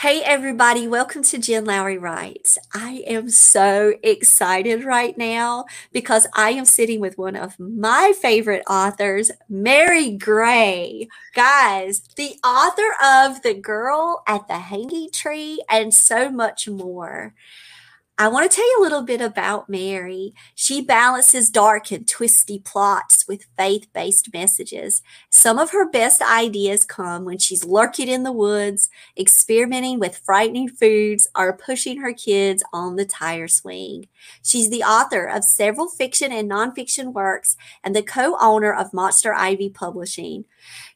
Hey, everybody, welcome to Jen Lowry Writes. I am so excited right now because I am sitting with one of my favorite authors, Mary Gray. Guys, the author of The Girl at the Hanging Tree and so much more. I want to tell you a little bit about Mary. She balances dark and twisty plots with faith based messages. Some of her best ideas come when she's lurking in the woods, experimenting with frightening foods, or pushing her kids on the tire swing. She's the author of several fiction and nonfiction works and the co owner of Monster Ivy Publishing.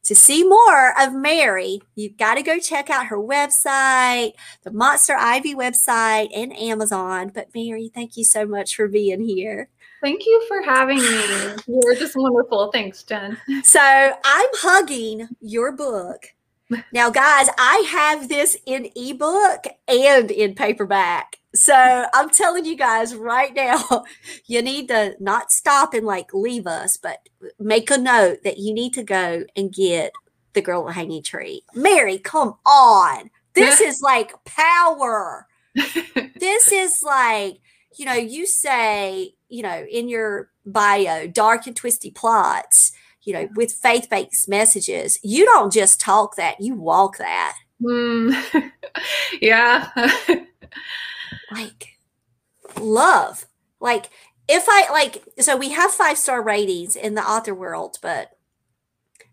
To see more of Mary, you've got to go check out her website, the Monster Ivy website, and Amazon. But Mary, thank you so much for being here. Thank you for having me. You're just wonderful. Thanks, Jen. So I'm hugging your book. Now, guys, I have this in ebook and in paperback. So I'm telling you guys right now, you need to not stop and like leave us, but make a note that you need to go and get the girl hanging tree. Mary, come on. This is like power. this is like, you know, you say, you know, in your bio, dark and twisty plots, you know, with faith based messages. You don't just talk that, you walk that. Mm. yeah like love. Like if I like so we have five star ratings in the author world, but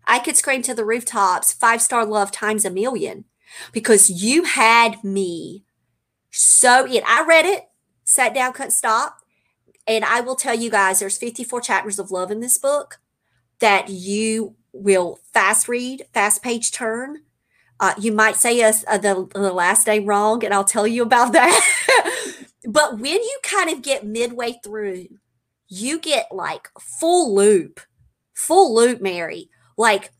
I could scream to the rooftops five star love times a million because you had me so in. I read it, sat down, couldn't stop. And I will tell you guys, there's 54 chapters of love in this book that you will fast read, fast page turn. Uh, you might say us uh, the, the last day wrong, and I'll tell you about that. but when you kind of get midway through, you get like full loop, full loop, Mary. Like,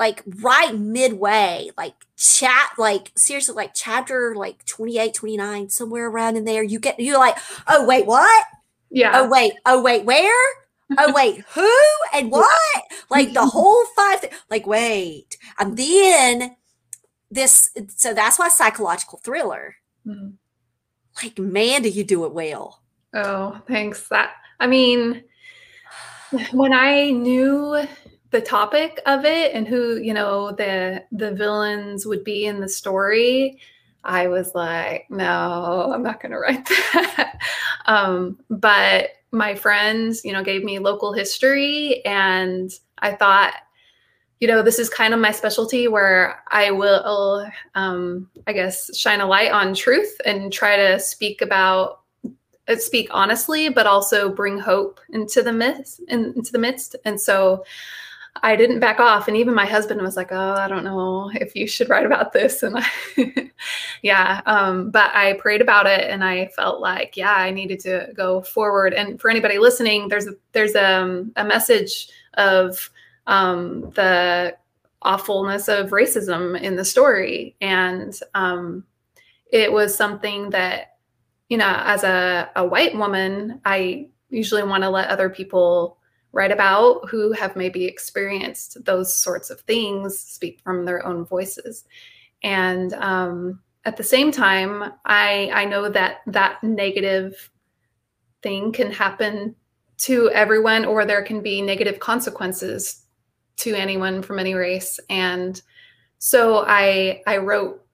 like right midway, like chat, like seriously, like chapter like 28, 29, somewhere around in there, you get, you're like, oh, wait, what? Yeah. Oh, wait, oh, wait, where? oh wait who and what like the whole five th- like wait and then this so that's why psychological thriller. Mm-hmm. like man do you do it well. Oh thanks. That i mean when i knew the topic of it and who you know the the villains would be in the story i was like no i'm not going to write that. Um, but my friends you know gave me local history and i thought you know, this is kind of my specialty where I will, um, I guess, shine a light on truth and try to speak about, uh, speak honestly, but also bring hope into the midst, in, into the midst. And so I didn't back off. And even my husband was like, "Oh, I don't know if you should write about this." And I, yeah, um, but I prayed about it, and I felt like, yeah, I needed to go forward. And for anybody listening, there's a, there's a, um, a message of um, the awfulness of racism in the story. And um, it was something that, you know, as a, a white woman, I usually want to let other people write about who have maybe experienced those sorts of things speak from their own voices. And um, at the same time, I, I know that that negative thing can happen to everyone or there can be negative consequences to anyone from any race. And so i i wrote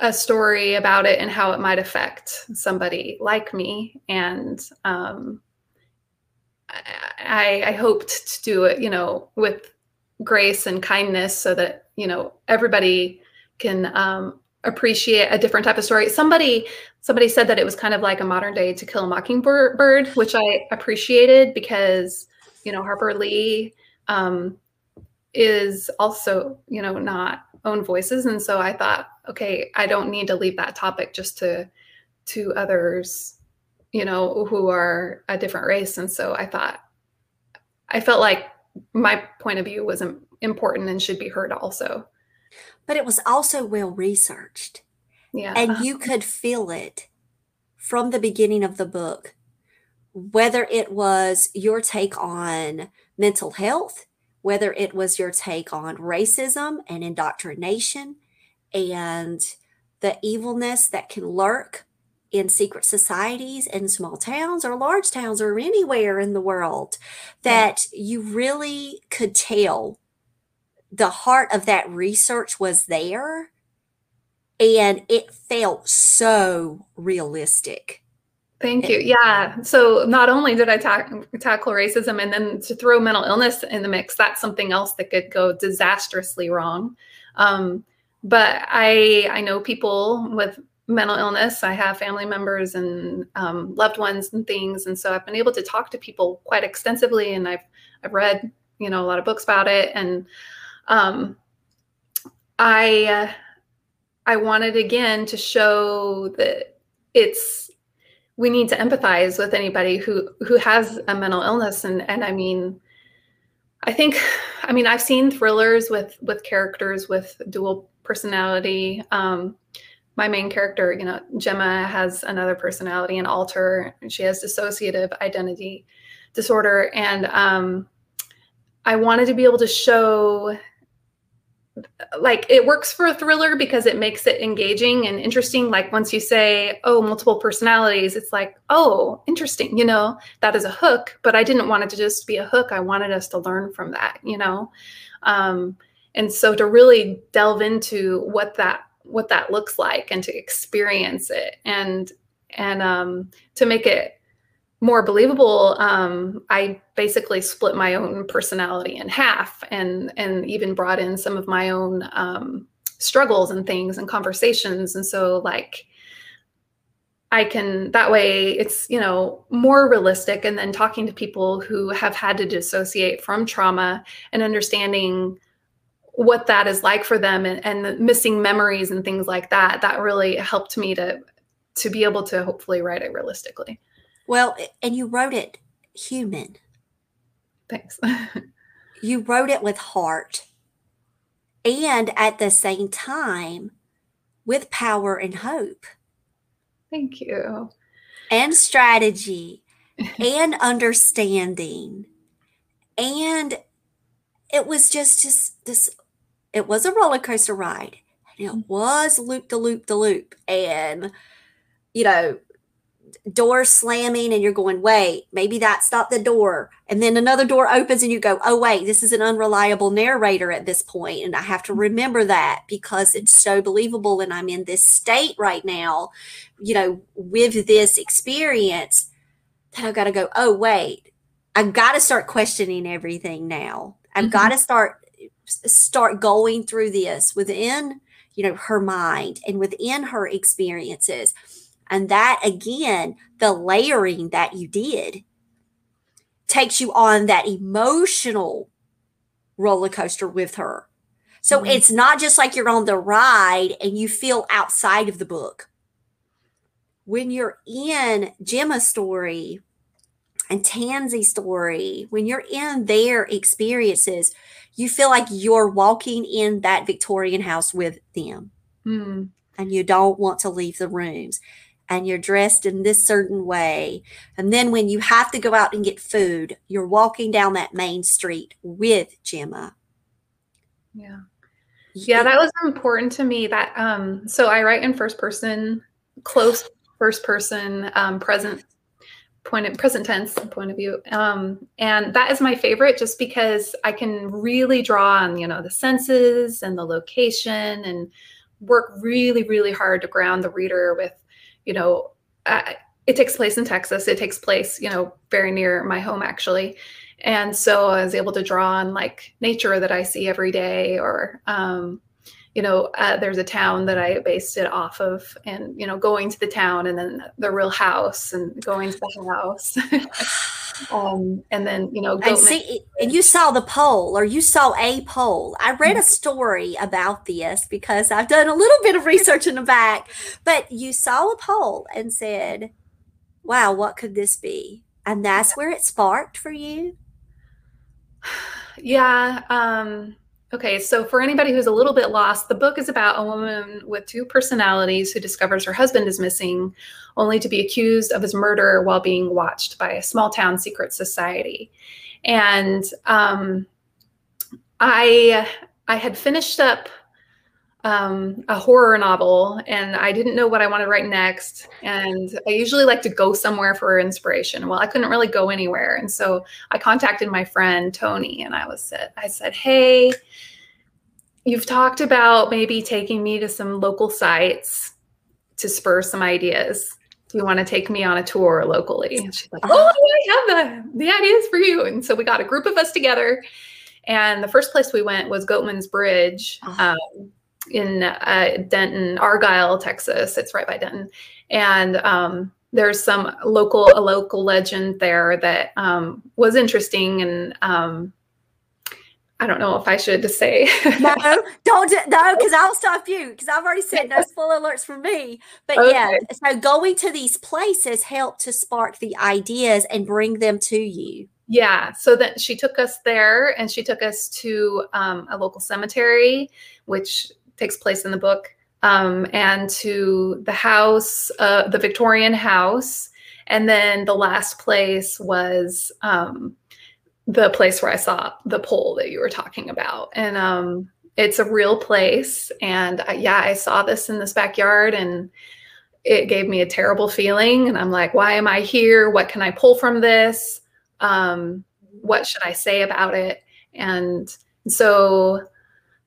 a story about it and how it might affect somebody like me. And um, I, I hoped to do it you know with grace and kindness so that you know everybody can um, appreciate a different type of story. Somebody somebody said that it was kind of like a modern day to kill a mockingbird which i appreciated because you know harper lee um, is also you know not own voices. And so i thought okay i don't need to leave that topic just to to others you know who are a different race. And so i thought i felt like my point of view was important and should be heard also. But it was also well researched. Yeah. And you could feel it from the beginning of the book whether it was your take on mental health whether it was your take on racism and indoctrination and the evilness that can lurk in secret societies in small towns or large towns or anywhere in the world that you really could tell the heart of that research was there and it felt so realistic Thank you. Yeah. So not only did I ta- tackle racism and then to throw mental illness in the mix, that's something else that could go disastrously wrong. Um, but I I know people with mental illness. I have family members and um, loved ones and things, and so I've been able to talk to people quite extensively, and I've I've read you know a lot of books about it, and um, I uh, I wanted again to show that it's we need to empathize with anybody who who has a mental illness. And and I mean I think I mean I've seen thrillers with with characters with dual personality. Um my main character you know Gemma has another personality and alter she has dissociative identity disorder. And um I wanted to be able to show like it works for a thriller because it makes it engaging and interesting. Like once you say oh multiple personalities it's like oh interesting you know? That is a hook but i didn't want it to just be a hook. I wanted us to learn from that you know? Um, and so to really delve into what that what that looks like and to experience it and and um, to make it more believable, um, I basically split my own personality in half and and even brought in some of my own um, struggles and things and conversations. And so like I can that way it's you know more realistic and then talking to people who have had to dissociate from trauma and understanding what that is like for them and, and missing memories and things like that that really helped me to to be able to hopefully write it realistically well, and you wrote it human. Thanks. you wrote it with heart. And at the same time, with power and hope. Thank you. And strategy and understanding. And it was just this, this it was a roller coaster ride. And it mm-hmm. was loop the loop the loop. And, you know, door slamming and you're going, wait, maybe that's not the door. And then another door opens and you go, oh, wait, this is an unreliable narrator at this point, And I have to remember that because it's so believable. And I'm in this state right now, you know, with this experience that I've got to go, oh, wait, I've got to start questioning everything now. I've mm-hmm. got to start start going through this within you know her mind and within her experiences and that again, the layering that you did takes you on that emotional roller coaster with her. So mm-hmm. it's not just like you're on the ride and you feel outside of the book. When you're in Gemma's story and Tansy's story, when you're in their experiences, you feel like you're walking in that Victorian house with them. Mm. And you don't want to leave the rooms and you're dressed in this certain way. And then when you have to go out and get food, you're walking down that main street with Gemma. Yeah. Yeah, that was important to me that um so I write in first person, close first person, um present point of present tense point of view um, and that is my favorite just because i can really draw on you know the senses and the location and work really really hard to ground the reader with you know uh, it takes place in texas it takes place you know very near my home actually and so i was able to draw on like nature that i see every day or um, you know, uh, there's a town that I based it off of, and you know, going to the town and then the real house and going to the house. um, and then you know, and see, and you saw the pole, or you saw a pole. I read a story about this because I've done a little bit of research in the back. But you saw a pole and said, "Wow, what could this be?" And that's where it sparked for you. Yeah. Um, Okay, so for anybody who's a little bit lost, the book is about a woman with two personalities who discovers her husband is missing, only to be accused of his murder while being watched by a small town secret society. And um, I I had finished up um, a horror novel, and I didn't know what I wanted to write next. And I usually like to go somewhere for inspiration. Well, I couldn't really go anywhere, and so I contacted my friend Tony, and I was said, I said, "Hey, you've talked about maybe taking me to some local sites to spur some ideas." Do you want to take me on a tour locally? And she's like, uh-huh. Oh, I have the, the ideas for you. And so we got a group of us together. And the first place we went was Goatman's Bridge. Uh-huh. Um, in uh, Denton, Argyle, Texas. It's right by Denton, and um, there's some local a local legend there that um, was interesting and. Um, I don't know if I should say. no, don't no, because I'll stop you because I've already said no spoiler alerts for me. But okay. yeah, so going to these places helped to spark the ideas and bring them to you. Yeah, so that she took us there, and she took us to um, a local cemetery, which takes place in the book, um, and to the house, uh, the Victorian house. And then the last place was um, the place where I saw the pole that you were talking about. And um, it's a real place. And uh, yeah, I saw this in this backyard and it gave me a terrible feeling. And I'm like, why am I here? What can I pull from this? Um, what should I say about it? And so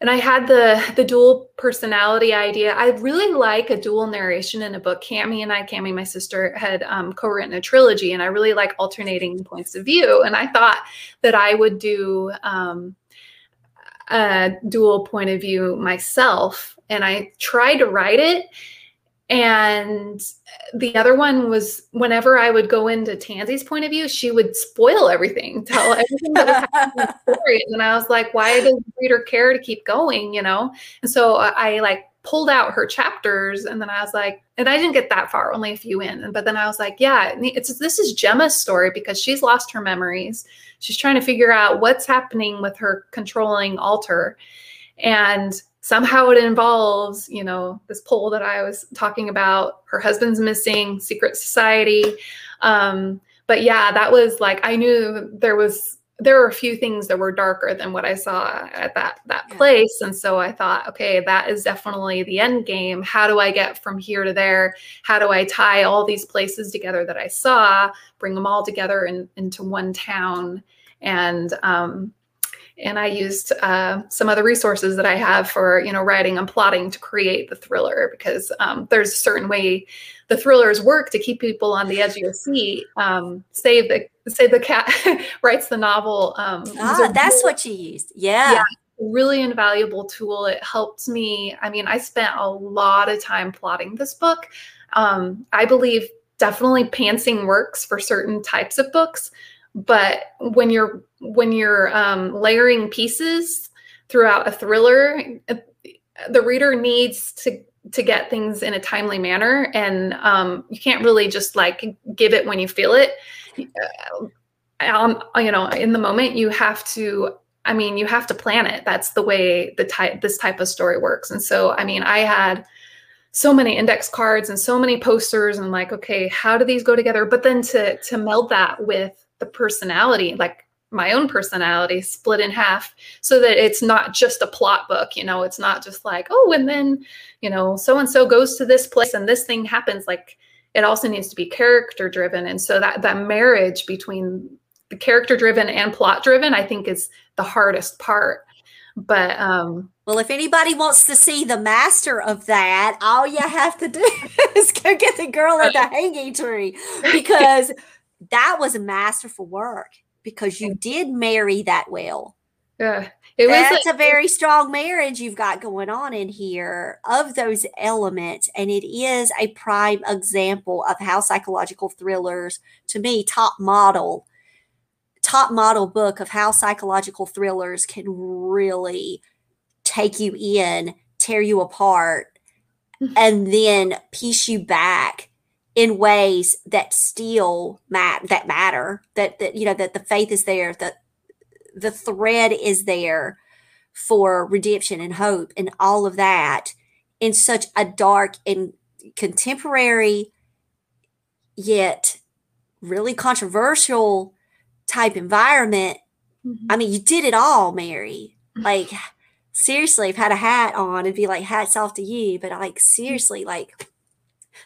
and I had the the dual personality idea. I really like a dual narration in a book. Cami and I, Cami, my sister, had um, co-written a trilogy, and I really like alternating points of view. And I thought that I would do um, a dual point of view myself, and I tried to write it, and the other one was whenever I would go into Tansy's point of view, she would spoil everything, tell everything that was happening in the story. And I was like, why does the reader care to keep going? You know? And so I, I like pulled out her chapters and then I was like, and I didn't get that far, only a few in. But then I was like, yeah, it's this is Gemma's story because she's lost her memories. She's trying to figure out what's happening with her controlling alter. And somehow it involves you know this pole that i was talking about her husband's missing secret society. Um, but yeah that was like i knew there was there were a few things that were darker than what i saw at that that yeah. place. And so i thought okay that is definitely the end game. How do i get from here to there? How do i tie all these places together that i saw bring them all together in, into one town? And um, and I used uh, some other resources that I have for you know writing and plotting to create the thriller because um, there's a certain way the thrillers work to keep people on the edge of your seat. Um, save the save the cat writes the novel. Um, ah, that's really, what you used. Yeah. yeah. Really invaluable tool. It helped me. I mean, I spent a lot of time plotting this book. Um, I believe definitely pantsing works for certain types of books but when you're when you're um, layering pieces throughout a thriller uh, the reader needs to to get things in a timely manner and um, you can't really just like give it when you feel it. Um, you know in the moment you have to i mean you have to plan it. That's the way the type this type of story works. And so i mean i had so many index cards and so many posters and like okay how do these go together? But then to to meld that with the personality, like my own personality split in half so that it's not just a plot book you know it's not just like oh and then you know so and so goes to this place and this thing happens like it also needs to be character driven. And so that that marriage between the character driven and plot driven, I think is the hardest part. But um well, if anybody wants to see the master of that, all you have to do is go get the girl at the hanging tree because that was a masterful work because you did marry that well. Yeah. It That's like, a very strong marriage you've got going on in here of those elements. And it is a prime example of how psychological thrillers, to me, top model, top model book of how psychological thrillers can really take you in, tear you apart, and then piece you back in ways that still mat- that matter that that you know that the faith is there that the thread is there for redemption and hope and all of that in such a dark and contemporary yet really controversial type environment. Mm-hmm. I mean, you did it all, Mary. Like, seriously, I've had a hat on and be like, hats off to you. But like, seriously, like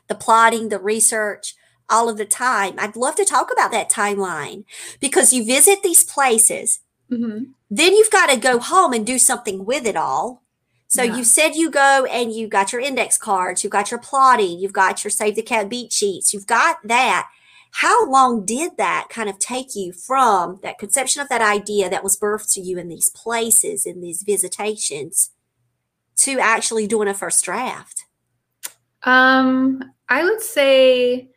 the plotting, the research, all of the time. I'd love to talk about that timeline because you visit these places Mm-hmm. Then you've got to go home and do something with it all. So yeah. you said you go and you got your index cards, you've got your plotting, you've got your save the cat beat sheets, you've got that. How long did that kind of take you from that conception of that idea that was birthed to you in these places, in these visitations, to actually doing a first draft? Um, I would say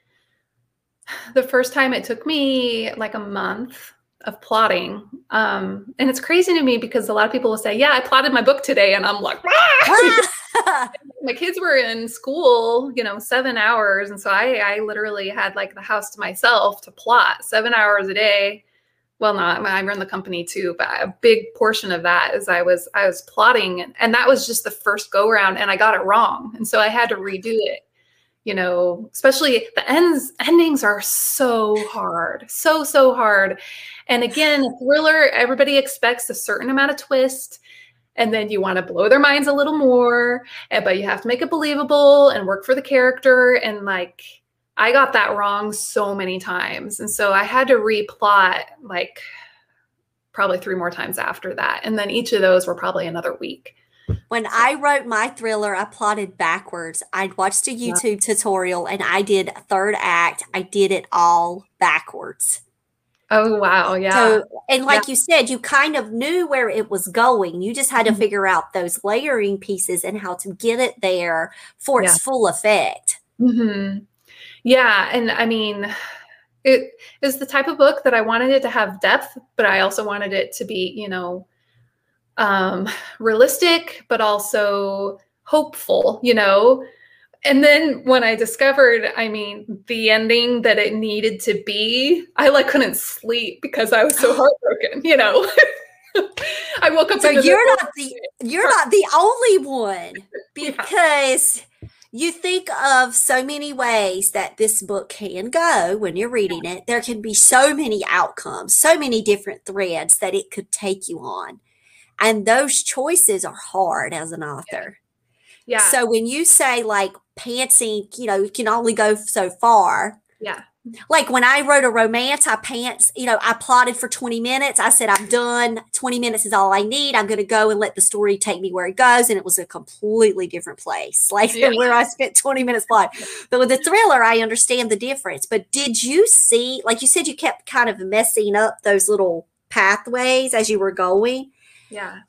the first time it took me like a month of plotting. Um, and it's crazy to me because a lot of people will say, Yeah, I plotted my book today. And I'm like, my kids were in school, you know, seven hours. And so I, I literally had like the house to myself to plot seven hours a day. Well, not I run the company too, but a big portion of that is I was I was plotting, and, and that was just the first go around, and I got it wrong, and so I had to redo it you know especially the ends endings are so hard so so hard. And again thriller everybody expects a certain amount of twist and then you want to blow their minds a little more but you have to make it believable and work for the character and like i got that wrong so many times and so i had to replot like probably three more times after that and then each of those were probably another week when I wrote my thriller, I plotted backwards. I'd watched a YouTube tutorial and I did third act. I did it all backwards. Oh wow, yeah. So and like yeah. you said, you kind of knew where it was going. You just had to mm-hmm. figure out those layering pieces and how to get it there for yeah. its full effect. Mm-hmm. Yeah, and I mean, it is the type of book that I wanted it to have depth, but I also wanted it to be, you know, um, realistic, but also hopeful, you know? And then when I discovered, I mean, the ending that it needed to be, I like couldn't sleep because I was so heartbroken, you know? I woke up. So you're not the you're not the only one because yeah. you think of so many ways that this book can go when you're reading it. There can be so many outcomes, so many different threads that it could take you on. And those choices are hard as an author. Yeah. So when you say like pantsing, you know, you can only go so far. Yeah. Like when I wrote a romance, I pants, you know, I plotted for 20 minutes. I said, I'm done. 20 minutes is all I need. I'm going to go and let the story take me where it goes. And it was a completely different place, like yeah. where I spent 20 minutes plotting. But with the thriller, I understand the difference. But did you see, like you said, you kept kind of messing up those little pathways as you were going? Yeah.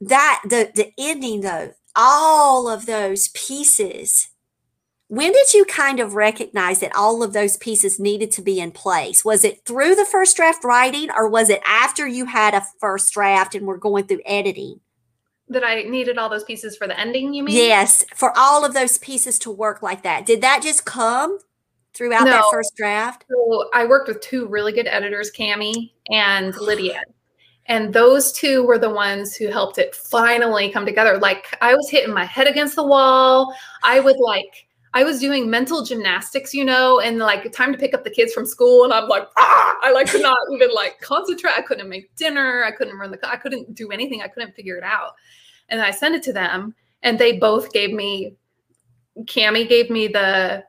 That the the ending though, all of those pieces. When did you kind of recognize that all of those pieces needed to be in place? Was it through the first draft writing or was it after you had a first draft and were going through editing? That I needed all those pieces for the ending, you mean? Yes, for all of those pieces to work like that. Did that just come throughout no. that first draft? So I worked with two really good editors, Cami and Lydia and those two were the ones who helped it finally come together. Like i was hitting my head against the wall. I would like i was doing mental gymnastics you know and like time to pick up the kids from school and i'm like ah! i like could not even like concentrate. I couldn't make dinner. I couldn't run the i couldn't do anything. I couldn't figure it out. And i sent it to them and they both gave me cami gave me the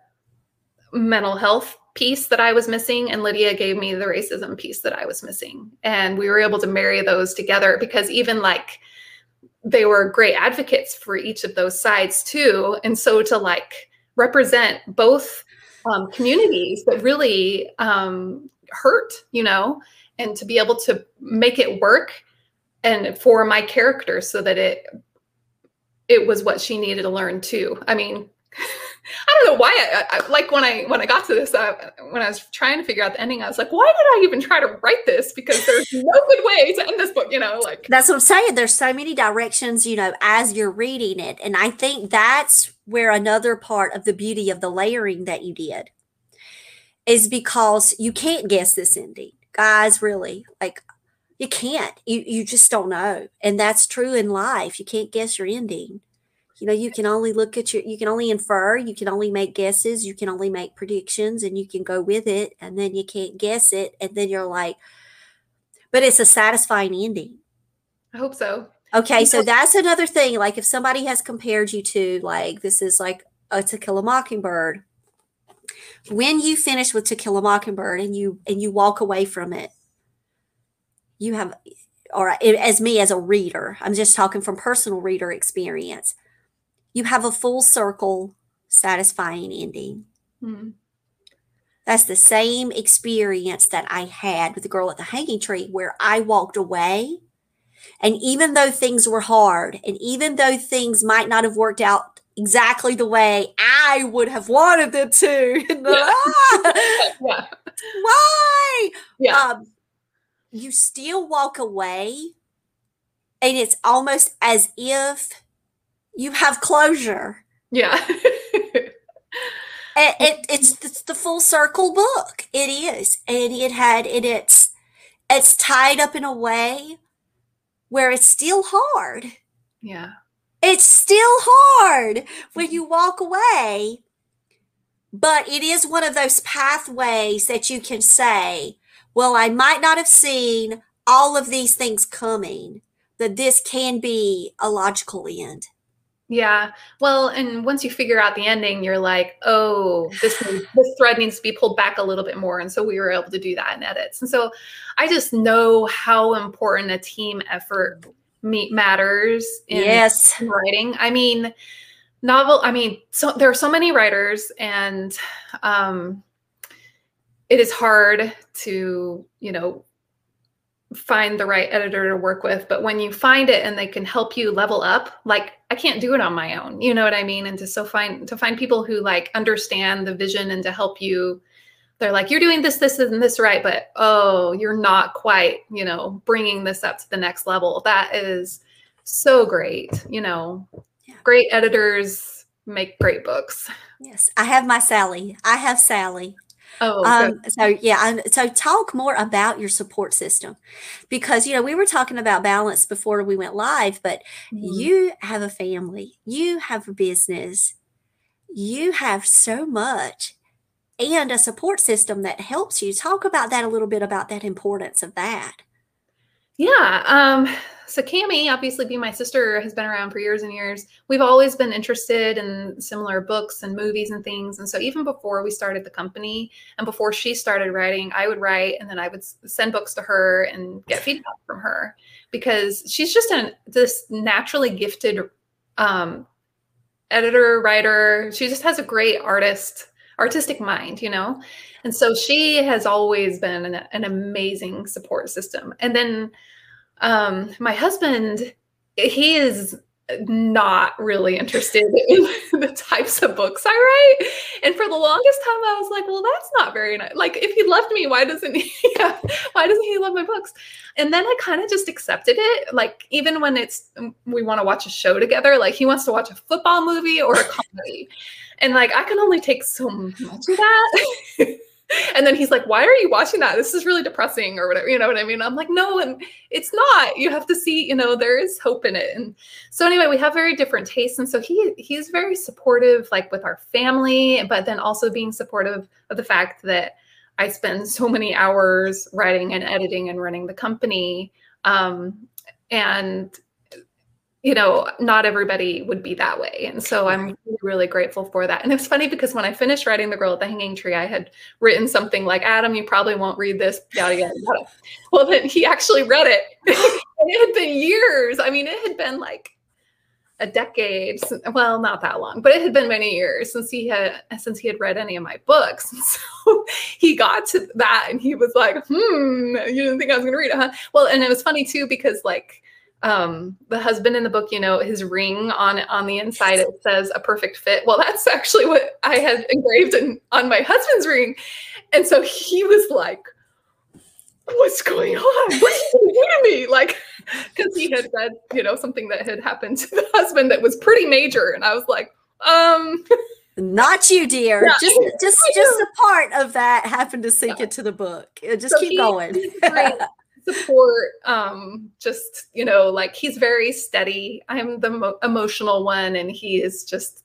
mental health piece that I was missing, and Lydia gave me the racism piece that I was missing. And we were able to marry those together because even like they were great advocates for each of those sides too. And so to like represent both um, communities that really um, hurt, you know, and to be able to make it work and for my character so that it it was what she needed to learn too. I mean, I don't know why. I, I, like when I when I got to this, uh, when I was trying to figure out the ending, I was like, why did I even try to write this? Because there's no good way to end this book. You know, like that's what I'm saying. There's so many directions, you know, as you're reading it, and I think that's where another part of the beauty of the layering that you did is because you can't guess this ending, guys. Really, like you can't. You you just don't know, and that's true in life. You can't guess your ending you know you can only look at your you can only infer you can only make guesses you can only make predictions and you can go with it and then you can't guess it and then you're like but it's a satisfying ending. I hope so. Okay so that's another thing like if somebody has compared you to like this is like a to kill a mockingbird. When you finish with to kill a mockingbird and you and you walk away from it you have or as me as a reader i'm just talking from personal reader experience you have a full circle, satisfying ending. Mm-hmm. That's the same experience that I had with the girl at the hanging tree, where I walked away. And even though things were hard, and even though things might not have worked out exactly the way I would have wanted them to, yeah. yeah. why? Yeah. Um, you still walk away, and it's almost as if you have closure. Yeah. it, it, it's, it's the full circle book. It is. And it had and it's it's tied up in a way where it's still hard. Yeah. It's still hard when you walk away. But it is one of those pathways that you can say, well, I might not have seen all of these things coming, that this can be a logical end. Yeah. Well, and once you figure out the ending, you're like, oh, this this thread needs to be pulled back a little bit more. And so we were able to do that in edits. And so I just know how important a team effort meet matters in yes. writing. I mean, novel, I mean, so there are so many writers and um it is hard to, you know, find the right editor to work with but when you find it and they can help you level up like i can't do it on my own you know what i mean? And to so find to find people who like understand the vision and to help you they're like you're doing this this and this right but oh you're not quite you know bringing this up to the next level. That is so great you know? Yeah. great editors make great books. Yes i have my sally. I have sally Oh, um, so yeah. So talk more about your support system because, you know, we were talking about balance before we went live, but mm-hmm. you have a family, you have a business, you have so much and a support system that helps you. Talk about that a little bit about that importance of that. Yeah. Um, so Cami, obviously being my sister, has been around for years and years. We've always been interested in similar books and movies and things. And so even before we started the company and before she started writing, I would write and then I would send books to her and get feedback from her because she's just an this naturally gifted um, editor, writer. She just has a great artist artistic mind, you know? And so she has always been an, an amazing support system. And then um, my husband, he is not really interested in the types of books I write. And for the longest time, I was like, well, that's not very nice. Like, if he loved me, why doesn't he? Why doesn't he love my books? And then I kind of just accepted it. Like, even when it's we want to watch a show together, like he wants to watch a football movie or a comedy. And like I can only take so much of that. and then he's like, "Why are you watching that? This is really depressing, or whatever." You know what I mean? I'm like, "No, and it's not. You have to see. You know, there is hope in it." And so anyway, we have very different tastes, and so he he's very supportive, like with our family, but then also being supportive of the fact that I spend so many hours writing and editing and running the company, um, and you know, not everybody would be that way. And so I'm really, really grateful for that. And it's funny because when I finished writing The Girl at the Hanging Tree, I had written something like, Adam, you probably won't read this, yada, yada, yada. Well, then he actually read it. and it had been years. I mean, it had been like a decade well not that long but it had been many years since he had since he had read any of my books and so he got to that and he was like hmm you didn't think i was going to read it huh well and it was funny too because like um the husband in the book you know his ring on on the inside it says a perfect fit. Well that's actually what i had engraved in, on my husband's ring. And so he was like what's going on? What are you doing to me? Like because he had read you know something that had happened to the husband that was pretty major. And i was like um not you dear. Yeah, just just just a part of that happened to sink yeah. into the book. Just so keep he, going support um just you know like he's very steady. I'm the mo- emotional one and he is just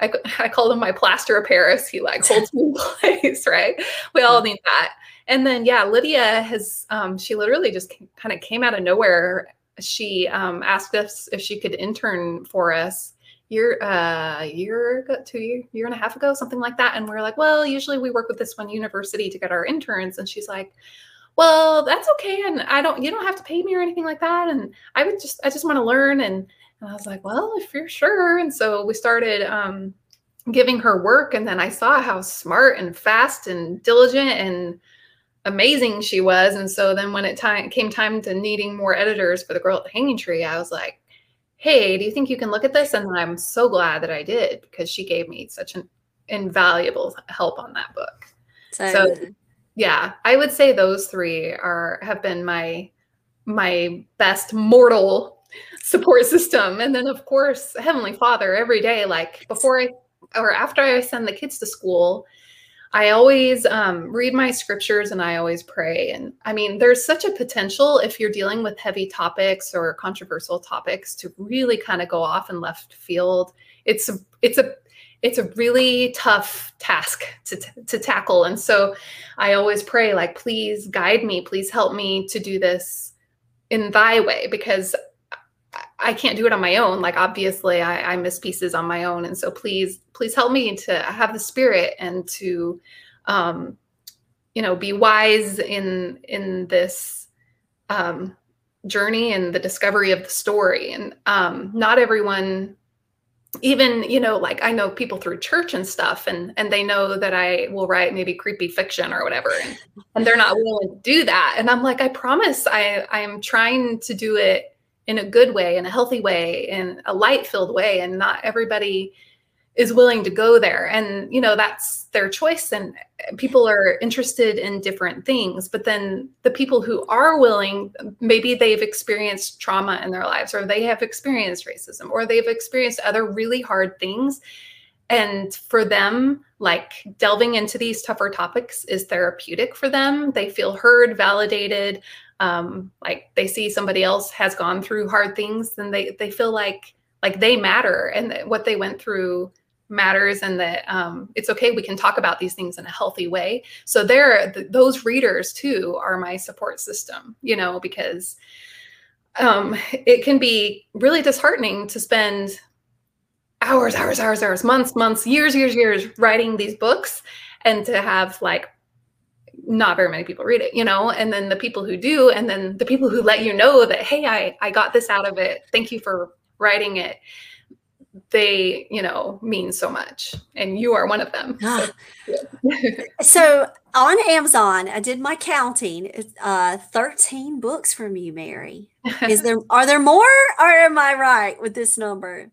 I, I call him my plaster of paris. He like holds me in place right? We all need that. And then yeah lydia has um she literally just kind of came out of nowhere. She um asked us if she could intern for us year uh year ago two year, year and a half ago something like that. And we are like well usually we work with this one university to get our interns. And she's like well, that's okay. And I don't, you don't have to pay me or anything like that. And I would just, I just want to learn. And, and I was like, well, if you're sure. And so we started um, giving her work. And then I saw how smart and fast and diligent and amazing she was. And so then when it time came time to needing more editors for the girl at the hanging tree, I was like, hey, do you think you can look at this? And I'm so glad that I did because she gave me such an invaluable help on that book. So, so yeah i would say those three are have been my my best mortal support system. And then of course heavenly father every day like before i or after i send the kids to school i always um, read my scriptures and i always pray. And i mean there's such a potential if you're dealing with heavy topics or controversial topics to really kind of go off in left field. It's it's a it's a really tough task to, to tackle. And so I always pray, like, please guide me, please help me to do this in thy way, because I can't do it on my own. Like, obviously, I, I miss pieces on my own. And so please, please help me to have the spirit and to, um, you know, be wise in, in this, um, journey and the discovery of the story. And um, not everyone even you know like i know people through church and stuff and and they know that i will write maybe creepy fiction or whatever and, and they're not willing to do that. And i'm like i promise i i'm trying to do it in a good way in a healthy way in a light filled way and not everybody is willing to go there. And you know that's their choice and people are interested in different things. But then the people who are willing maybe they've experienced trauma in their lives or they have experienced racism or they've experienced other really hard things. And for them like delving into these tougher topics is therapeutic for them. They feel heard validated um, like they see somebody else has gone through hard things and they they feel like like they matter and what they went through matters and that um, it's okay we can talk about these things in a healthy way. So there th- those readers too are my support system you know because um, it can be really disheartening to spend hours hours hours hours months months years years years writing these books and to have like not very many people read it you know? And then the people who do and then the people who let you know that hey i i got this out of it. Thank you for writing it they you know mean so much and you are one of them. So, yeah. so on amazon i did my counting. Uh 13 books from you mary. Is there are there more or am i right with this number?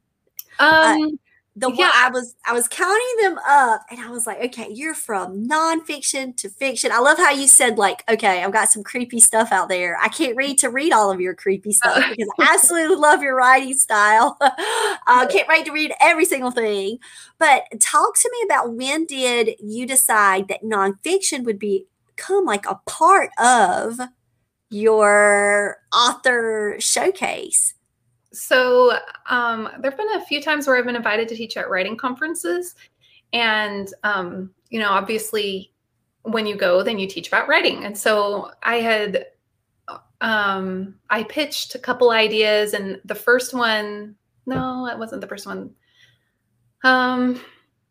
Um the yeah. one I was I was counting them up and I was like, okay, you're from nonfiction to fiction. I love how you said, like, okay, I've got some creepy stuff out there. I can't read to read all of your creepy stuff because I absolutely love your writing style. I uh, can't wait to read every single thing. But talk to me about when did you decide that nonfiction would become like a part of your author showcase? So um, there have been a few times where I've been invited to teach at writing conferences, and um, you know, obviously, when you go, then you teach about writing. And so I had um, I pitched a couple ideas, and the first one, no, it wasn't the first one. Um,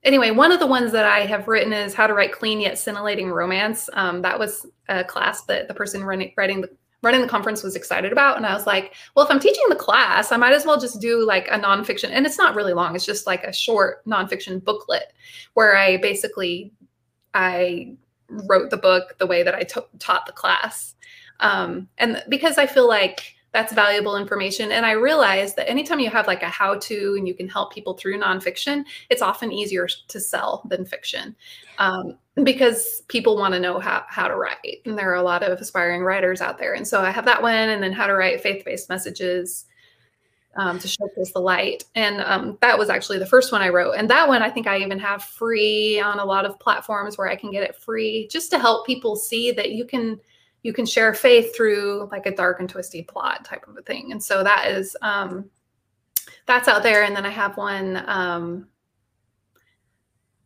anyway, one of the ones that I have written is how to write clean yet scintillating romance. Um, that was a class that the person running writing the running the conference was excited about. And I was like, well, if I'm teaching the class, I might as well just do like a nonfiction. And it's not really long. It's just like a short nonfiction booklet where I basically I wrote the book the way that I taught the class. Um, and because I feel like that's valuable information. And I realized that anytime you have like a how to and you can help people through nonfiction, it's often easier to sell than fiction um, because people want to know how, how to write. And there are a lot of aspiring writers out there. And so I have that one and then how to write faith based messages. Um, to showcase the light. And um, that was actually the first one I wrote. And that one I think I even have free on a lot of platforms where I can get it free just to help people see that you can you can share faith through like a dark and twisty plot type of a thing. And so that is um that's out there. And then I have one um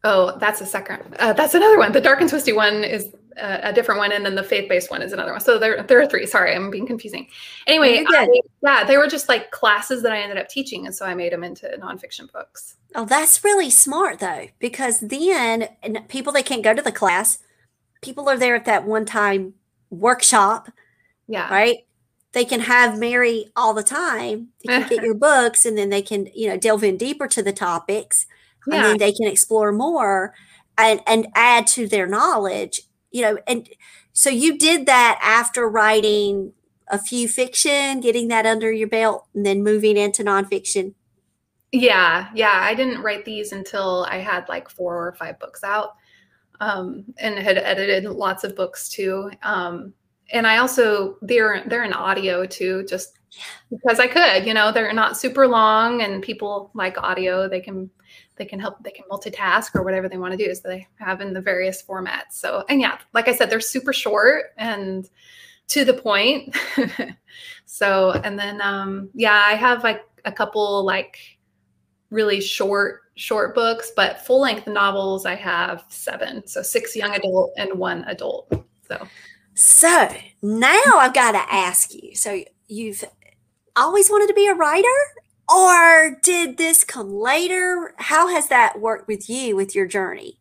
oh that's a second uh, that's another one. The dark and twisty one is a, a different one, and then the faith-based one is another one. So there there are three. Sorry, I'm being confusing. Anyway, I, yeah, they were just like classes that I ended up teaching, and so I made them into nonfiction books. Oh, that's really smart though, because then people that can't go to the class, people are there at that one time workshop. Yeah. Right. They can have Mary all the time. They can get your books and then they can, you know, delve in deeper to the topics yeah. and then they can explore more and, and add to their knowledge, you know, and so you did that after writing a few fiction, getting that under your belt and then moving into nonfiction. Yeah, yeah. I didn't write these until I had like four or five books out um, and had edited lots of books too. Um, and I also they're they're in audio too, just because I could. You know, they're not super long, and people like audio. They can they can help they can multitask or whatever they want to do. So they have in the various formats. So and yeah, like I said, they're super short and to the point. so and then um, yeah, I have like a couple like really short short books, but full length novels, I have seven. So six young adult and one adult. So, so now I've got to ask you. So you've always wanted to be a writer, or did this come later? How has that worked with you with your journey?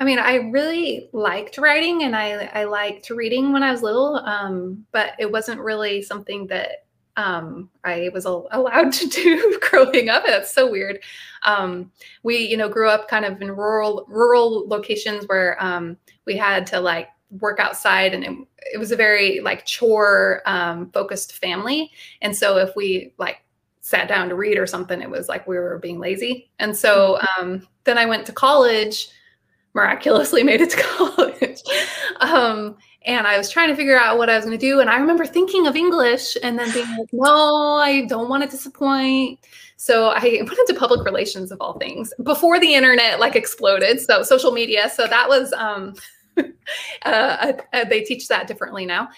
I mean, I really liked writing and I, I liked reading when I was little, um, but it wasn't really something that um, I was allowed to do growing up. That's so weird. Um, we, you know, grew up kind of in rural rural locations where um, we had to like work outside, and it, it was a very like chore um, focused family. And so if we like sat down to read or something, it was like we were being lazy. And so mm-hmm. um, then I went to college. Miraculously made it to college. Um, and I was trying to figure out what I was going to do. And I remember thinking of English and then being like, no, I don't want to disappoint. So I went into public relations of all things before the internet like exploded. So social media. So that was um, uh, uh, they teach that differently now.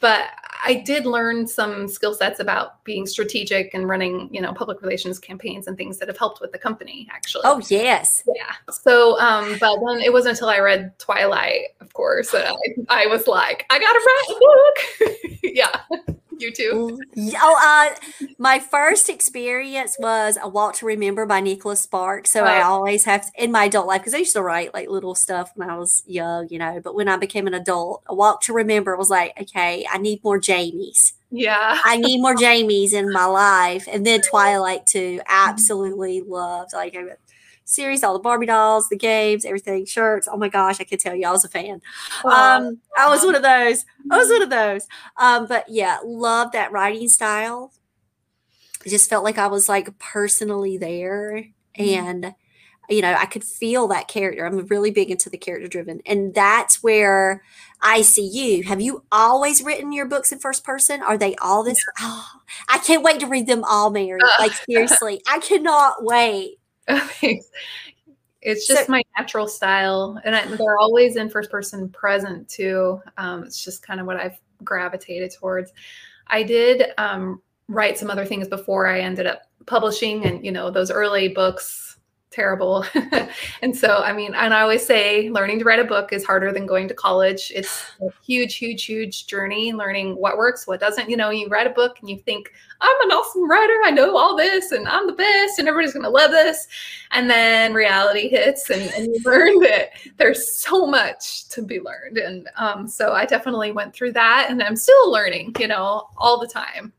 But I did learn some skill sets about being strategic and running, you know, public relations campaigns and things that have helped with the company, actually. Oh, yes. Yeah. So, um, but then it wasn't until I read Twilight, of course, I, I was like, I got to write a book. yeah. You too. Oh, uh, my first experience was A Walk to Remember by Nicholas Sparks. So oh. I always have to, in my adult life because I used to write like little stuff when I was young, you know. But when I became an adult, A Walk to Remember was like, okay, I need more Jamies. Yeah. I need more Jamies in my life. And then Twilight too. Absolutely loved. Like series, all the Barbie dolls, the games, everything, shirts. Oh my gosh, I could tell you I was a fan. Um, I was one of those. I was one of those. Um, but yeah, love that writing style. It just felt like I was like personally there mm-hmm. and you know, I could feel that character. I'm really big into the character driven. And that's where I see you. Have you always written your books in first person? Are they all this? Oh, I can't wait to read them all, Mary. Like, seriously, I cannot wait. it's just so, my natural style and I, they're always in first person present too um, it's just kind of what i've gravitated towards i did um, write some other things before i ended up publishing and you know those early books terrible. and so, I mean, and I always say learning to write a book is harder than going to college. It's a huge, huge, huge journey learning what works, what doesn't. You know, you write a book and you think, I'm an awesome writer. I know all this and I'm the best and everybody's going to love this. And then reality hits and, and you learn that there's so much to be learned. And um, so I definitely went through that and I'm still learning, you know, all the time.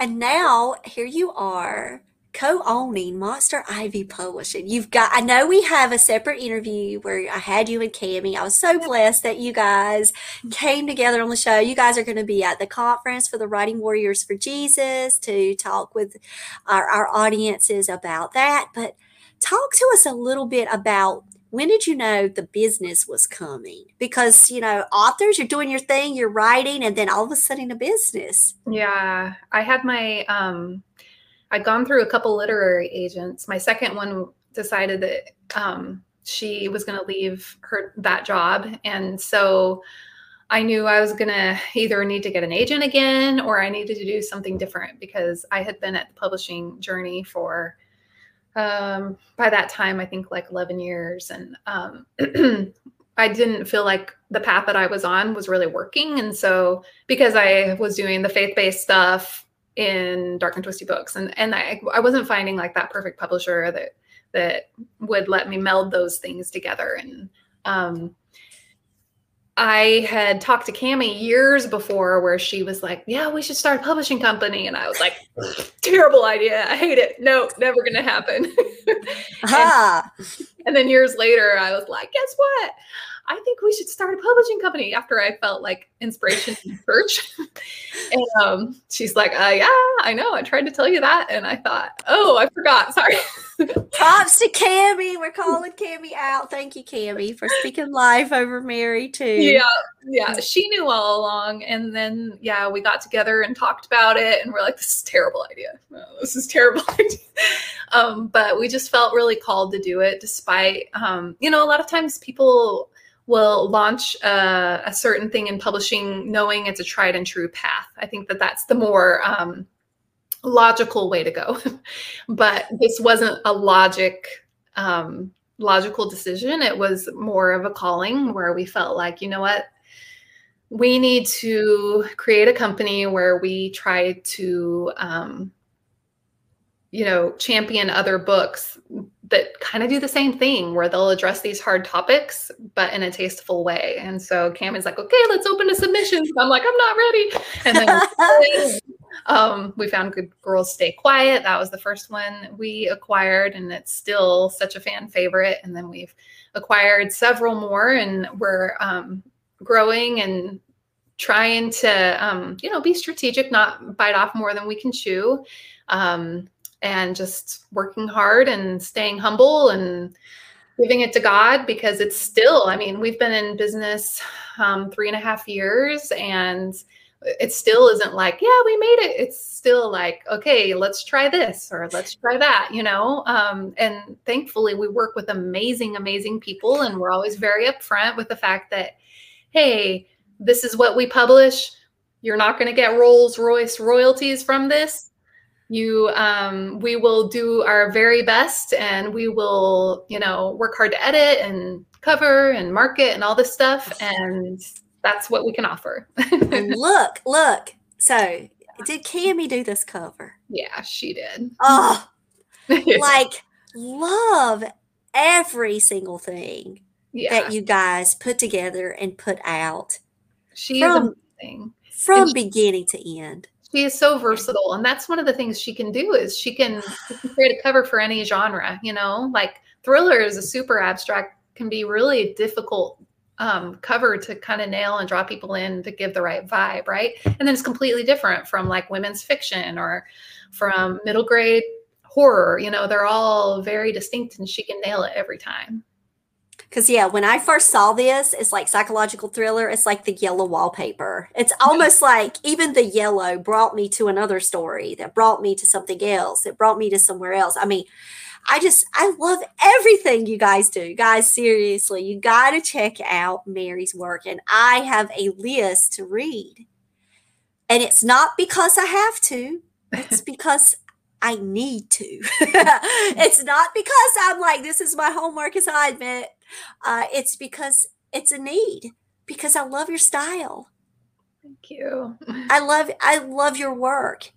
And now here you are co-owning Monster Ivy Publishing. You've got I know we have a separate interview where I had you and Cami. I was so blessed that you guys came together on the show. You guys are going to be at the conference for the Writing Warriors for Jesus to talk with our, our audiences about that. But talk to us a little bit about when did you know the business was coming? Because, you know, authors, you're doing your thing, you're writing, and then all of a sudden a business. Yeah. I had my um I'd gone through a couple literary agents. My second one decided that um, she was going to leave her that job, and so I knew I was going to either need to get an agent again or I needed to do something different because I had been at the publishing journey for um, by that time I think like 11 years, and um, I didn't feel like the path that I was on was really working, and so because I was doing the faith based stuff in dark and twisty books and and I, I wasn't finding like that perfect publisher that that would let me meld those things together and um I had talked to Cami years before where she was like, Yeah, we should start a publishing company. And I was like, Terrible idea. I hate it. No, never gonna happen. and, and, then years later, I was like, Guess what? I think we should start a publishing company after I felt like inspiration in church. and um, she's like, uh, yeah, I know. I tried to tell you that. And I thought, oh, I forgot. Sorry. Props to Cami. We're calling Cami out. Thank you, Cami, for speaking life over Mary, too. Yeah. Yeah. She knew all along. And then, yeah, we got together and talked about it. And we're like, this is terrible idea. Oh, this is terrible idea. Um, but we just felt really called to do it despite, um, you know, a lot of times people will launch a, a, certain thing in publishing knowing it's a tried and true path. I think that that's the more um, logical way to go. but this wasn't a logic um, logical decision. It was more of a calling where we felt like, you know what, we need to create a company where we try to um, you know champion other books that kind of do the same thing where they'll address these hard topics but in a tasteful way. And so cam is like okay let's open to submissions i'm like i'm not ready. And then um, we found good girls stay quiet. That was the first one we acquired and it's still such a fan favorite. And then we've acquired several more and we're um, growing and trying to um, you know be strategic not bite off more than we can chew. Um, and just working hard and staying humble and giving it to God because it's still, I mean, we've been in business um, three and a half years and it still isn't like, yeah, we made it. It's still like, okay, let's try this or let's try that, you know? Um, and thankfully, we work with amazing, amazing people. And we're always very upfront with the fact that, hey, this is what we publish. You're not going to get Rolls Royce royalties from this you um, we will do our very best and we will you know work hard to edit and cover and market and all this stuff and that's what we can offer. And look look. So did Cami do this cover? Yeah she did. Oh like love every single thing yeah. that you guys put together and put out she from, amazing. from beginning to end she is so versatile and that's one of the things she can do is she can, she can create a cover for any genre you know? Like thriller is a super abstract can be really difficult um, cover to kind of nail and draw people in to give the right vibe right? And then it's completely different from like women's fiction or from middle grade horror you know? They're all very distinct and she can nail it every time because yeah, when I first saw this, it's like psychological thriller. It's like the yellow wallpaper. It's almost like even the yellow brought me to another story that brought me to something else. It brought me to somewhere else. I mean, I just I love everything you guys do. Guys, seriously, you got to check out Mary's work and I have a list to read. And it's not because I have to. It's because I need to. it's not because I'm like, this is my homework assignment. Uh, it's because it's a need, because I love your style. Thank you. I love I love your work.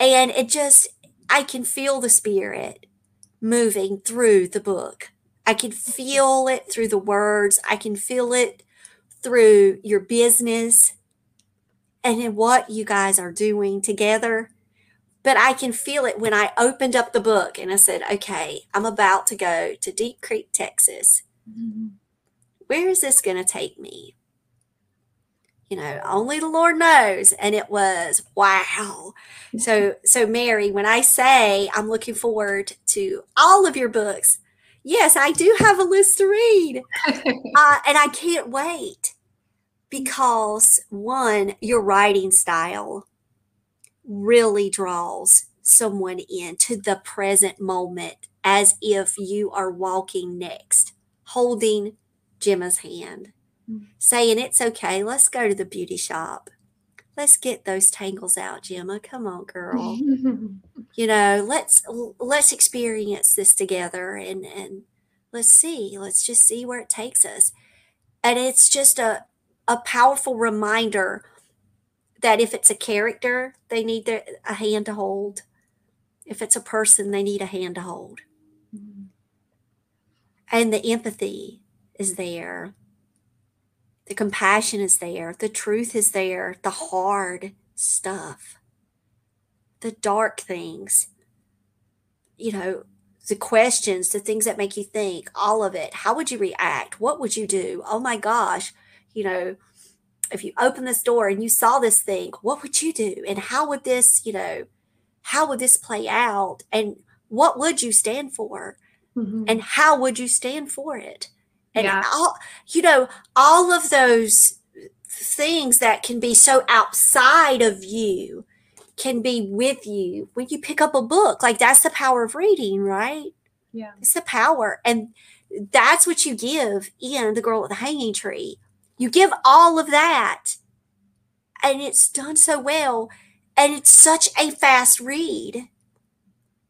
And it just I can feel the spirit moving through the book. I can feel it through the words. I can feel it through your business and in what you guys are doing together. But I can feel it when I opened up the book and I said, okay, I'm about to go to Deep Creek, Texas. Where is this going to take me? You know, only the Lord knows. And it was wow. So, so Mary, when I say I'm looking forward to all of your books, yes, I do have a list to read. uh, and I can't wait because one, your writing style really draws someone into the present moment as if you are walking next, holding Gemma's hand, mm-hmm. saying, It's okay, let's go to the beauty shop. Let's get those tangles out, Gemma. Come on, girl. you know, let's let's experience this together and and let's see. Let's just see where it takes us. And it's just a a powerful reminder that if it's a character, they need their, a hand to hold. If it's a person, they need a hand to hold. Mm-hmm. And the empathy is there. The compassion is there. The truth is there. The hard stuff. The dark things. You know, the questions, the things that make you think, all of it. How would you react? What would you do? Oh my gosh you know, if you open this door and you saw this thing, what would you do? And how would this, you know, how would this play out? And what would you stand for? Mm-hmm. And how would you stand for it? And yeah. all, you know, all of those things that can be so outside of you can be with you when you pick up a book. Like that's the power of reading, right? Yeah. It's the power. And that's what you give in The Girl with the Hanging Tree you give all of that, and it's done so well, and it's such a fast read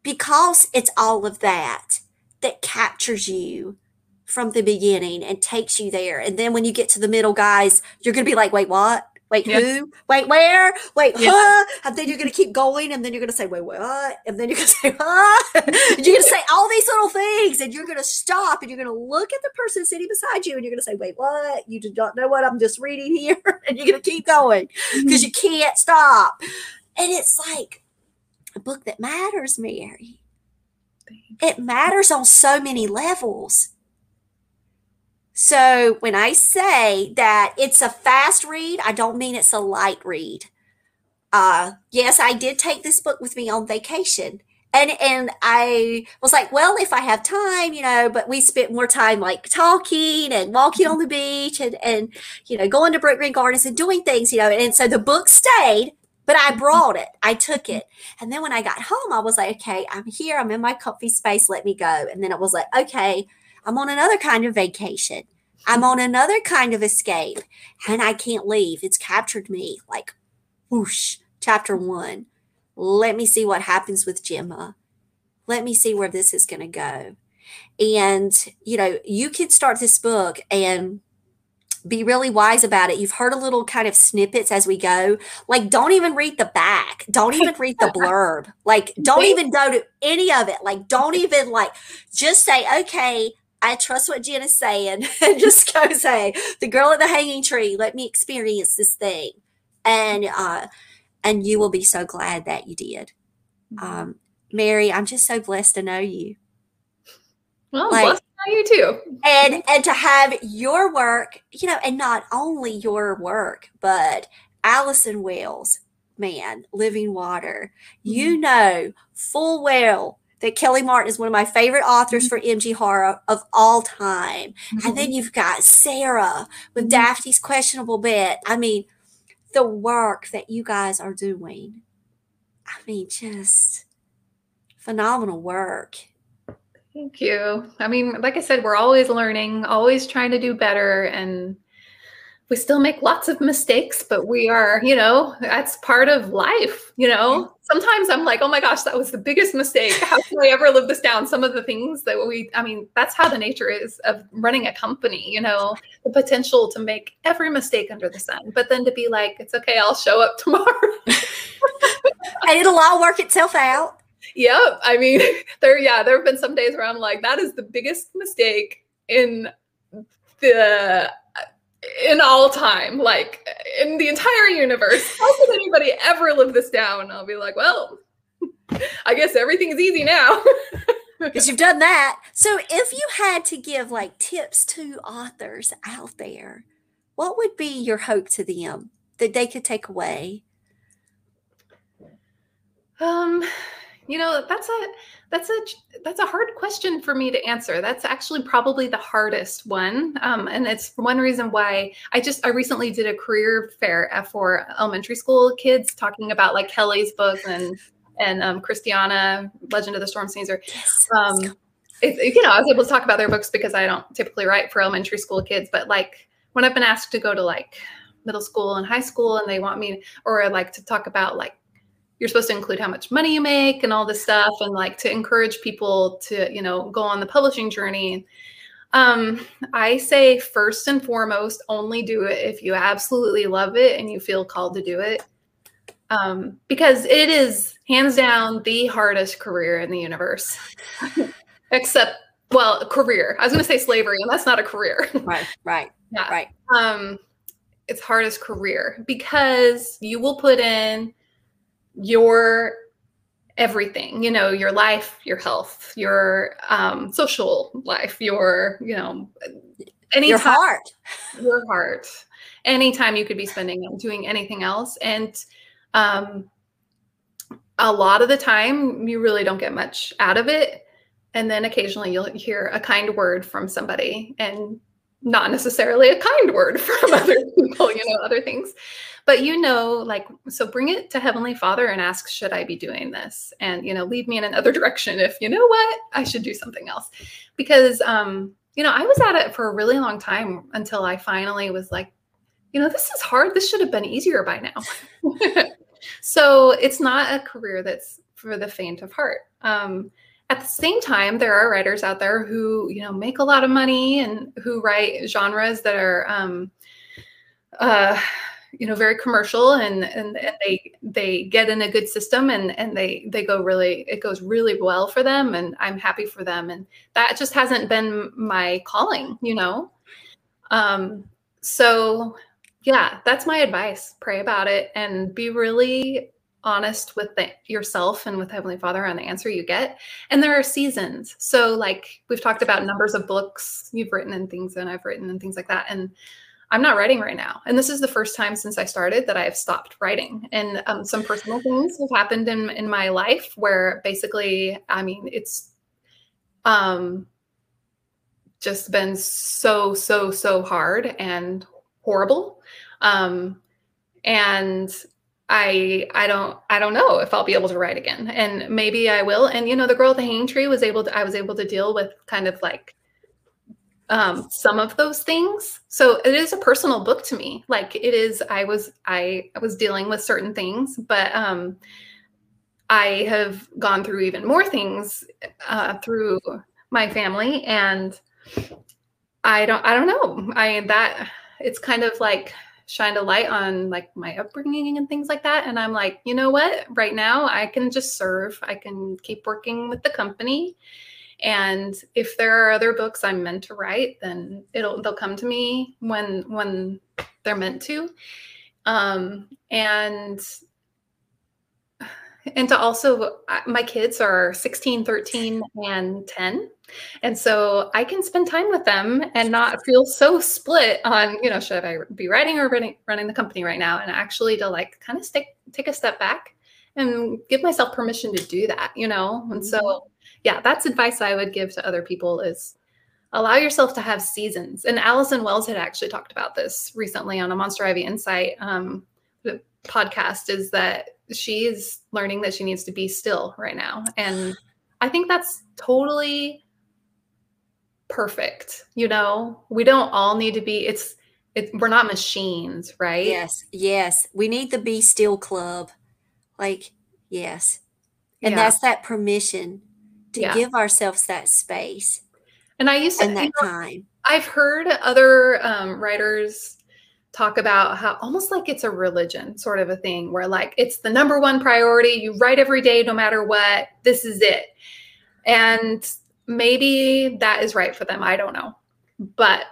because it's all of that that captures you from the beginning and takes you there. And then when you get to the middle, guys, you're going to be like, wait, what? Wait, yeah. who? Wait, where? Wait, yeah. huh? And then you're going to keep going. And then you're going to say, wait, what? And then you're going to say, huh? you're going to say all these little things. And you're going to stop and you're going to look at the person sitting beside you and you're going to say, wait, what? You do not know what I'm just reading here. and you're going to keep going mm-hmm. because you can't stop. And it's like a book that matters, Mary. It matters on so many levels. So when I say that it's a fast read, I don't mean it's a light read. Uh, yes, I did take this book with me on vacation. And and I was like, well, if I have time, you know, but we spent more time like talking and walking on the beach and and you know, going to Brookgreen Gardens and doing things, you know. And so the book stayed, but I mm-hmm. brought it. I took it. And then when I got home, I was like, okay, I'm here. I'm in my comfy space. Let me go. And then it was like, okay, I'm on another kind of vacation. I'm on another kind of escape and I can't leave. It's captured me like whoosh, chapter one. Let me see what happens with Gemma. Let me see where this is going to go. And, you know, you can start this book and be really wise about it. You've heard a little kind of snippets as we go. Like, don't even read the back. Don't even read the blurb. Like, don't even go to any of it. Like, don't even like just say, okay, I trust what Jen is saying and just go say, the girl at the hanging tree, let me experience this thing. And uh and you will be so glad that you did. Mm-hmm. Um, Mary, I'm just so blessed to know you. Well, like, blessed to know you too. And and to have your work, you know, and not only your work, but Allison Wells, man, Living Water. Mm-hmm. You know full well that Kelly Martin is one of my favorite authors mm-hmm. for MG horror of all time. Mm-hmm. And then you've got Sarah with mm-hmm. Daphne's questionable bet. I mean, the work that you guys are doing. I mean, just phenomenal work. Thank you. I mean, like I said, we're always learning, always trying to do better. And we still make lots of mistakes, but we are, you know, that's part of life, you know. Sometimes I'm like, oh my gosh, that was the biggest mistake. How can I ever live this down? Some of the things that we, I mean, that's how the nature is of running a company, you know, the potential to make every mistake under the sun, but then to be like, it's okay, I'll show up tomorrow. and it'll all work itself out. Yep. I mean, there, yeah, there have been some days where I'm like, that is the biggest mistake in the in all time, like in the entire universe. How could anybody ever live this down? I'll be like, well, I guess everything's easy now. Because you've done that. So if you had to give like tips to authors out there, what would be your hope to them that they could take away? Um, you know, that's a that's a that's a hard question for me to answer. That's actually probably the hardest one, um, and it's one reason why I just I recently did a career fair for elementary school kids, talking about like Kelly's book and and um, Christiana, Legend of the Storm Sneezer. Yes. Um, it, you know, I was able to talk about their books because I don't typically write for elementary school kids, but like when I've been asked to go to like middle school and high school, and they want me or like to talk about like you're supposed to include how much money you make and all this stuff and like to encourage people to you know go on the publishing journey. Um, i say first and foremost only do it if you absolutely love it and you feel called to do it. Um, because it is hands down the hardest career in the universe. Except well career. I was going to say slavery and that's not a career. Right right yeah. right. Um it's hardest career because you will put in your everything you know your life your health your um, social life your you know any your heart. your heart anytime you could be spending on doing anything else. And um, a lot of the time you really don't get much out of it. And then occasionally you'll hear a kind word from somebody and not necessarily a kind word from other people you know other things. But you know like so bring it to heavenly father and ask should i be doing this? And you know lead me in another direction if you know what? I should do something else. Because um you know i was at it for a really long time until i finally was like you know this is hard. This should have been easier by now. So it's not a career that's for the faint of heart. Um at the same time there are writers out there who you know make a lot of money and who write genres that are um uh you know very commercial and, and and they they get in a good system and and they they go really it goes really well for them and i'm happy for them. And that just hasn't been my calling you know? Um so yeah that's my advice. Pray about it and be really honest with the, yourself and with heavenly father on the answer you get and there are seasons so like we've talked about numbers of books you've written and things and i've written and things like that and I'm not writing right now. And this is the first time since I started that I have stopped writing. And um, some personal things have happened in, in my life where basically, I mean, it's um, just been so, so, so hard and horrible. Um, and I I don't I don't know if I'll be able to write again. And maybe I will. And you know, the girl at the hanging tree was able to I was able to deal with kind of like um, some of those things. So it is a personal book to me. Like it is, I was, I, was dealing with certain things, but um, I have gone through even more things uh, through my family, and I don't, I don't know. I that it's kind of like shined a light on like my upbringing and things like that. And I'm like, you know what? Right now, I can just serve. I can keep working with the company and if there are other books i'm meant to write then it'll they'll come to me when when they're meant to um and and to also my kids are 16 13 and 10 and so i can spend time with them and not feel so split on you know should i be writing or running, running the company right now? And actually to like kind of stick take a step back and give myself permission to do that you know? And so mm-hmm. yeah, that's advice I would give to other people is allow yourself to have seasons. And Allison Wells had actually talked about this recently on a Monster Ivy Insight um, podcast is that she's learning that she needs to be still right now. And I think that's totally perfect. You know, we don't all need to be, it's, it, we're not machines, right? Yes, yes. We need the Be Still Club. Like, yes. And Yeah. that's that permission to Yeah. give ourselves that space And I used to, and you that know, time. I've heard other um, writers talk about how almost like it's a religion sort of a thing where like it's the number one priority. You write every day, no matter what. This is it. And maybe that is right for them. I don't know. But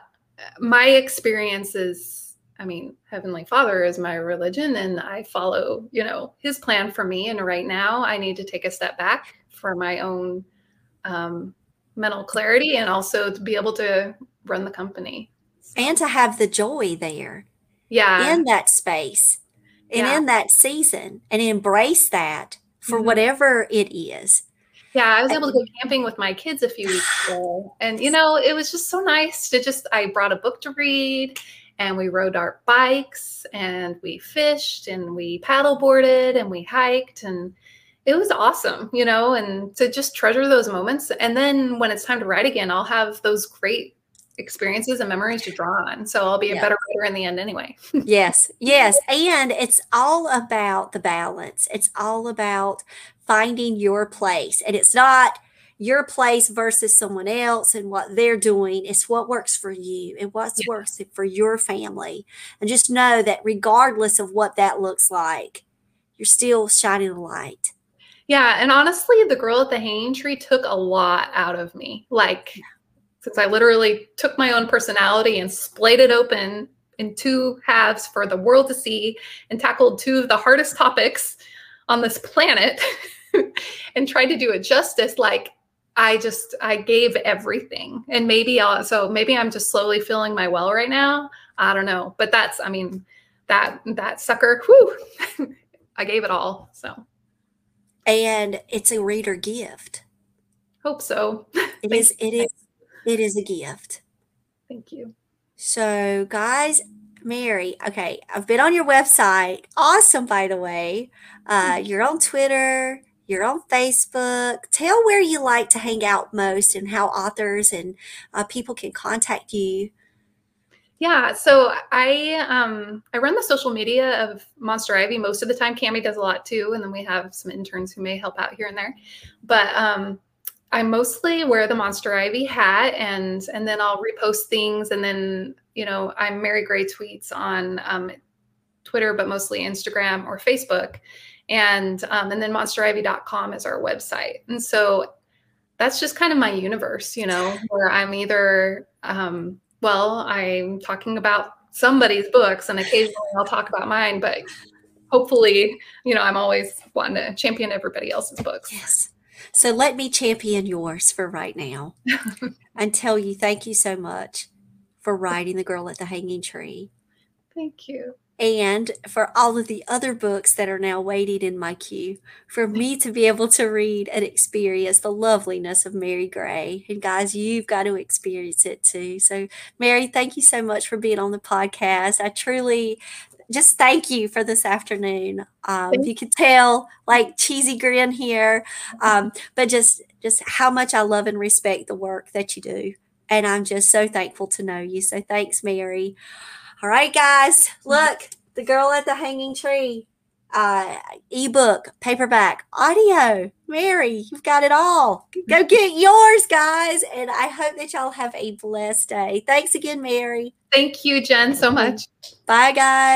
my experience is, I mean, Heavenly Father is my religion and I follow, you know, his plan for me. And right now I need to take a step back for my own um, mental clarity and also to be able to run the company. And to have the joy there Yeah. in that space and Yeah. in that season and embrace that for Mhm. whatever it is. Yeah, I was able to go camping with my kids a few weeks ago. And, you know, it was just so nice to just, I brought a book to read and we rode our bikes and we fished and we paddle boarded and we hiked and it was awesome, you know, and to just treasure those moments. And then when it's time to write again, I'll have those great experiences and memories to draw on. So I'll be a Yeah. better writer in the end anyway. yes, yes. And it's all about the balance. It's all about finding your place. And it's not your place versus someone else and what they're doing. It's what works for you and what Yeah. works for your family. And just know that regardless of what that looks like, you're still shining a light. Yeah, and honestly, the girl at the hanging tree took a lot out of me. Like, since I literally took my own personality and splayed it open in two halves for the world to see and tackled two of the hardest topics on this planet and tried to do it justice, like, I just I gave everything. And maybe I'll so maybe I'm just slowly filling my well right now. I don't know. But that's I mean, that that sucker, whew, I gave it all. So And it's a reader gift. hope so. It is, it is, it is a gift. Thank you. So, guys, Mary, okay, I've been on your website. Awesome, by the way. Uh, you're on Twitter, you're on Facebook. Tell where you like to hang out most and how authors and uh, people can contact you. Yeah, so I um I run the social media of Monster Ivy most of the time. Cami does a lot too, and then we have some interns who may help out here and there. But um I mostly wear the Monster Ivy hat and and then I'll repost things and then you know I'm Mary Gray tweets on um, Twitter, but mostly Instagram or Facebook. And um, and then monsterivy.com is our website. And so that's just kind of my universe, you know, where I'm either um, well, I'm talking about somebody's books and occasionally I'll talk about mine, but hopefully, you know, I'm always wanting to champion everybody else's books. Yes. So, let me champion yours for right now and tell you thank you so much for writing The Girl at the Hanging Tree. Thank you. and for all of the other books that are now waiting in my queue for me to be able to read and experience the loveliness of Mary Gray. And guys, you've got to experience it too. So, Mary, thank you so much for being on the podcast. I truly just thank you for this afternoon. Um, you could tell like cheesy grin here, um, but just just how much I love and respect the work that you do. And I'm just so thankful to know you. So thanks, Mary. All right, guys, look, The Girl at the Hanging Tree, uh, ebook, paperback, audio. Mary, you've got it all. Go get yours, guys. And I hope that y'all have a blessed day. Thanks again, Mary. Thank you, Jen, so much. Bye, guys.